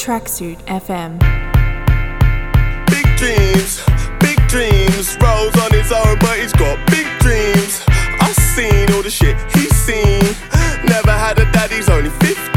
Tracksuit FM. Big dreams, big dreams. Rolls on his own, but he's got big dreams. I've seen all the shit he's seen. Never had a daddy's only 15.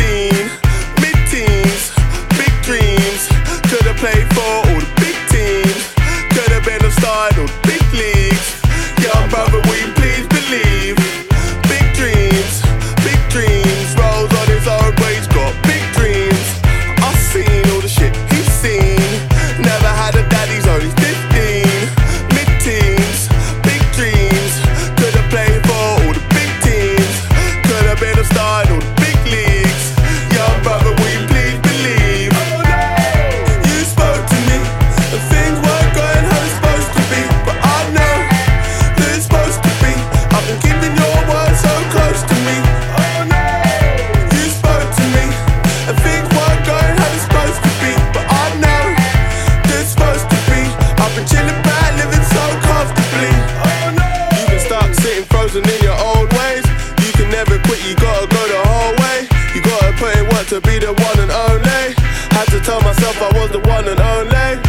to be the one and only. Had to tell myself I was the one and only.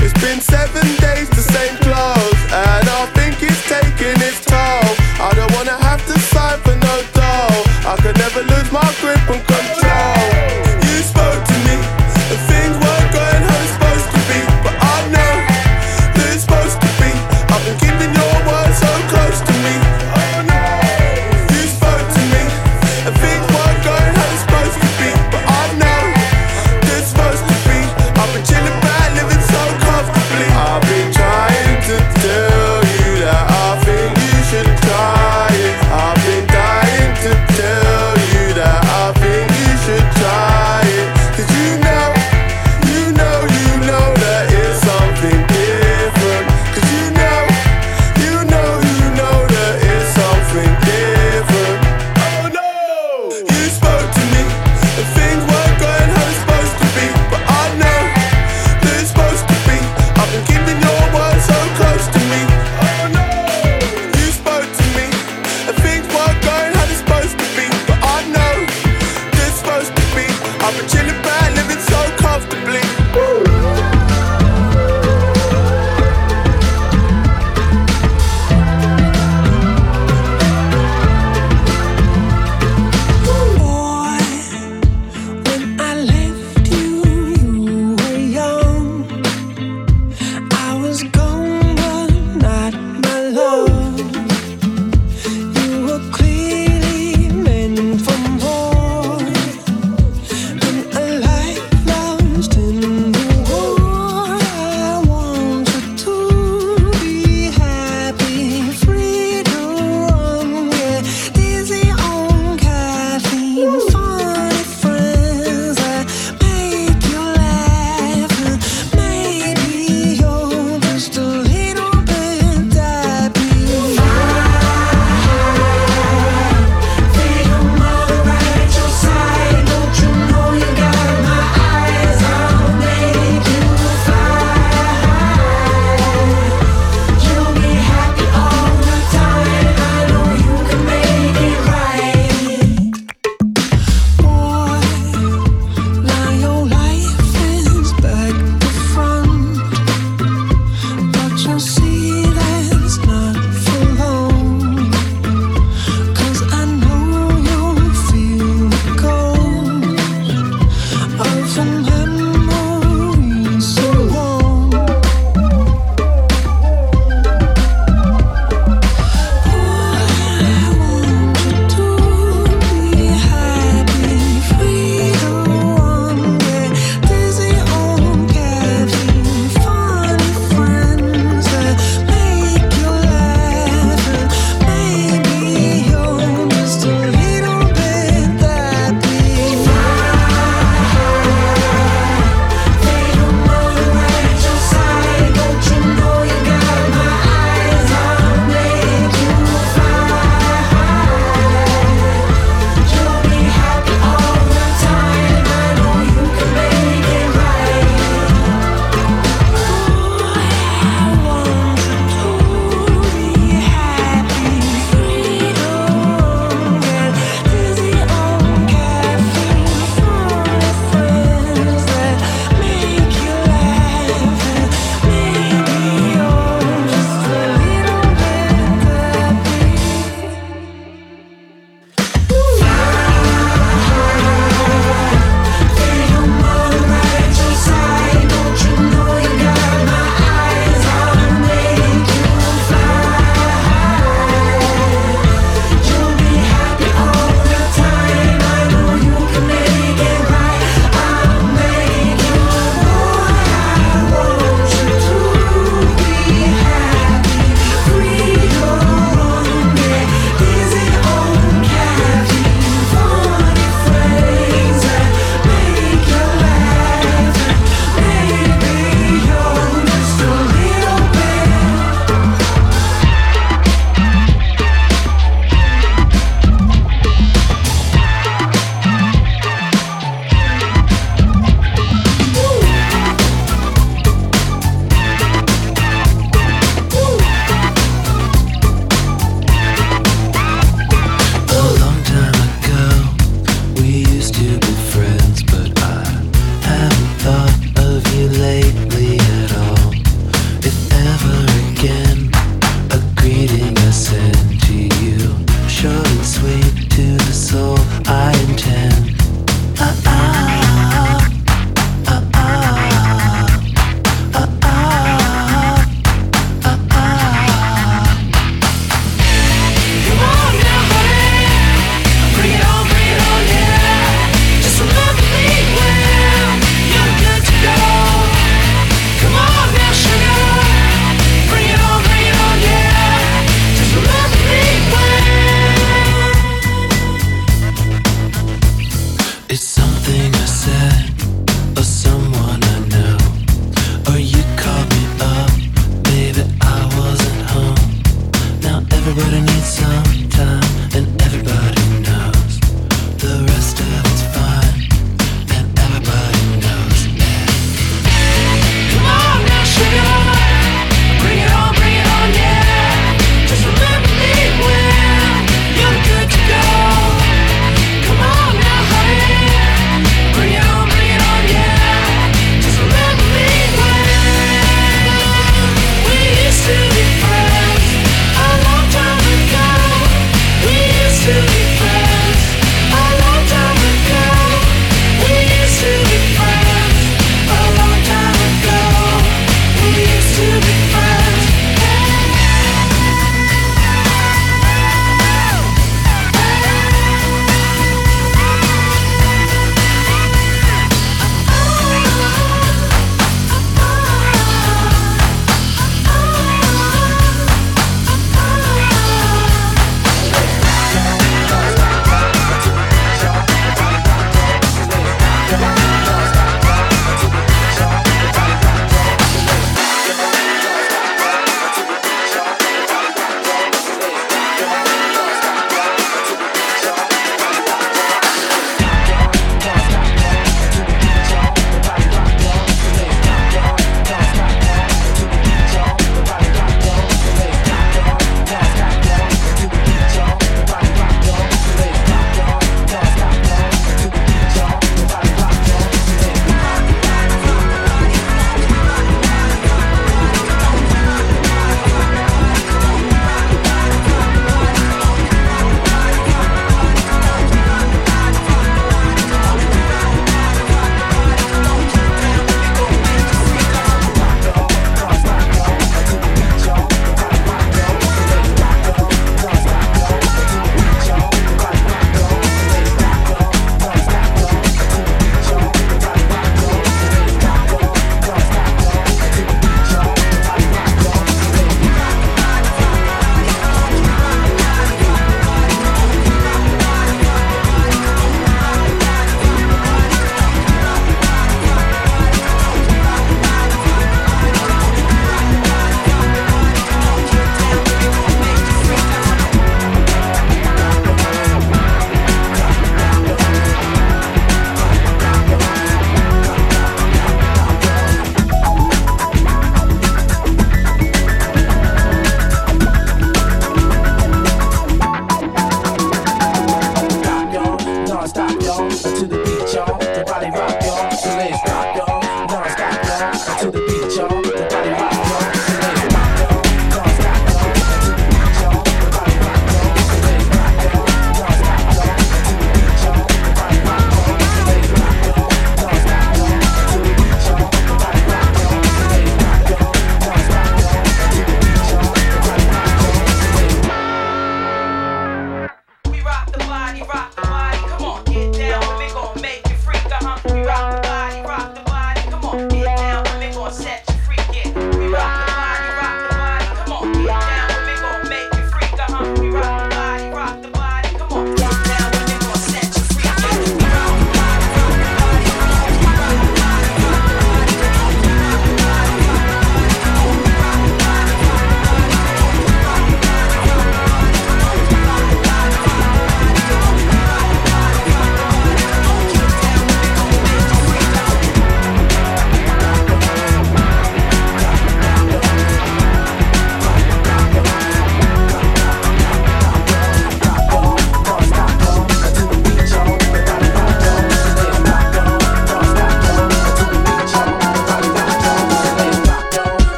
It's been seven days, the same clothes, and I think it's taking its toll. I don't wanna have to sign for no dough. I could never lose my grip on. 一眼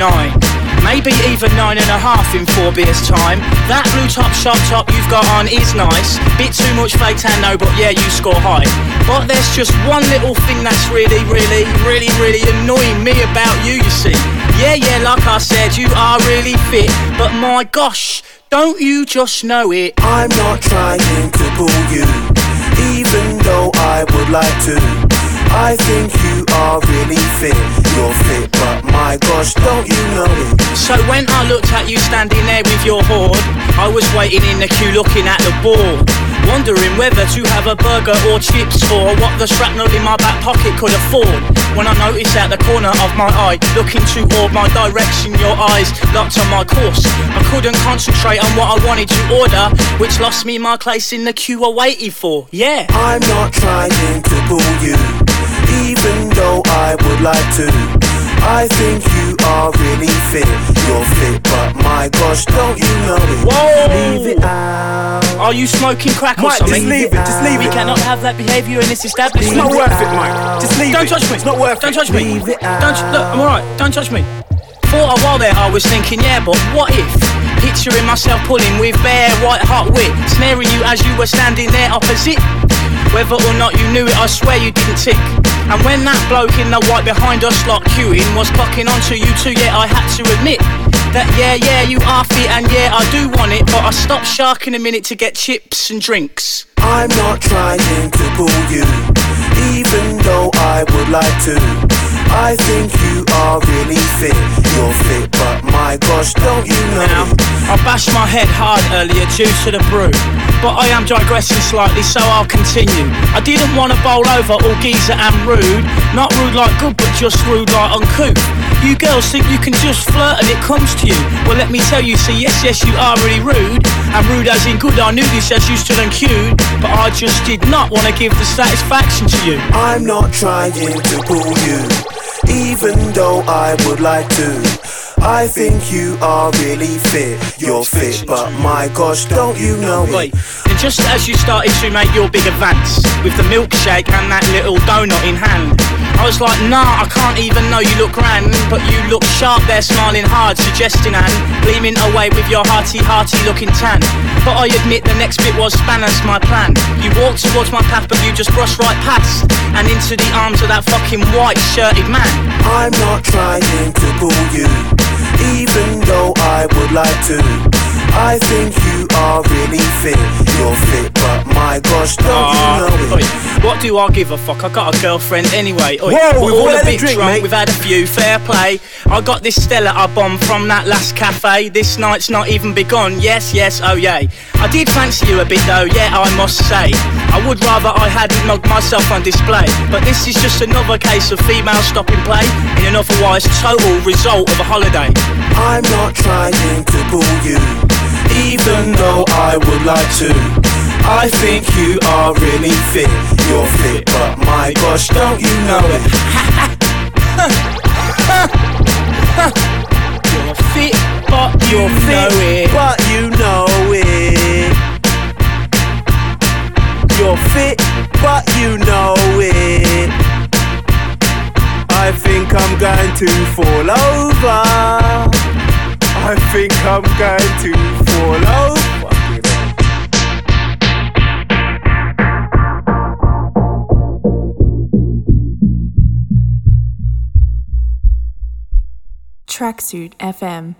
nine. Maybe even nine and a half in four beers time. That blue top sharp top you've got on is nice. Bit too much fake tan though, but yeah, you score high. But there's just one little thing that's really, really, really, really annoying me about you, you see. Yeah, yeah, like I said, you are really fit. But my gosh, don't you just know it? I'm not trying to pull you, even though I would like to. I think you are really fit. You're fit, but my gosh, don't you know it? So when I looked at you standing there with your hoard, I was waiting in the queue looking at the board. Wondering whether to have a burger or chips or what the shrapnel in my back pocket could afford. When I noticed out the corner of my eye, looking toward my direction, your eyes locked on my course. I couldn't concentrate on what I wanted to order, which lost me my place in the queue I waited for. Yeah. I'm not trying to pull you, even though I would like to. I think you are really fit. You're fit, but my gosh, don't you know it? Whoa! Leave it out. Are you smoking crack or Mike, just leave it, just leave We it. cannot have that behaviour in this establishment. It's not worth it, Mike. Just leave Don't it. touch me. It's not worth Don't it. touch me. Leave it Don't look. I'm alright. Don't touch me. For a while there, I was thinking, yeah, but what if? Picturing myself pulling with bare white hot wit, snaring you as you were standing there opposite. Whether or not you knew it, I swear you didn't tick. And when that bloke in the white behind us lot queuing was clocking onto you too, yeah, I had to admit that yeah, yeah, you are fit and yeah, I do want it, but I stopped sharking a minute to get chips and drinks. I'm not trying to pull you, even though I would like to. I think you are really fit. You're fit, but my gosh, don't you know? Now. I bashed my head hard earlier due to the brew. But I am digressing slightly, so I'll continue. I didn't want to bowl over all geezer and rude. Not rude like good, but just rude like uncouth. You girls think you can just flirt and it comes to you. Well, let me tell you, see, yes, yes, you are really rude. And rude as in good, I knew this as you stood and queued. But I just did not want to give the satisfaction to you. I'm not trying to pull you, even though I would like to. I think you are really fit. You're fit, but my gosh, don't you know it? And just as you started to make your big advance with the milkshake and that little donut in hand, I was like, nah, I can't even know you look grand, but you look sharp there, smiling hard, suggesting and gleaming away with your hearty, hearty looking tan. But I admit the next bit was spanners my plan. You walked towards my path, but you just brushed right past and into the arms of that fucking white shirted man. I'm not trying to pull you even though I would like to. I think you are really fit. You're fit, but my gosh, don't uh, you know it? Oi, what do I give a fuck? I got a girlfriend anyway. Oi, Whoa, we've all, all a bit drink, drunk. Mate. We've had a few. Fair play. I got this Stella I bombed from that last cafe. This night's not even begun. Yes, yes, oh yay. I did fancy you a bit though. Yeah, I must say. I would rather I hadn't knocked myself on display. But this is just another case of female stopping play in an otherwise total result of a holiday. I'm not trying to pull you, even though I would like to. I think you are really fit. You're fit, but my gosh, don't you know it? You're fit, but you You're know fit, it. but you know it. You're fit, but you know it. I think I'm going to fall over. I think I'm going to fall over. Tracksuit FM.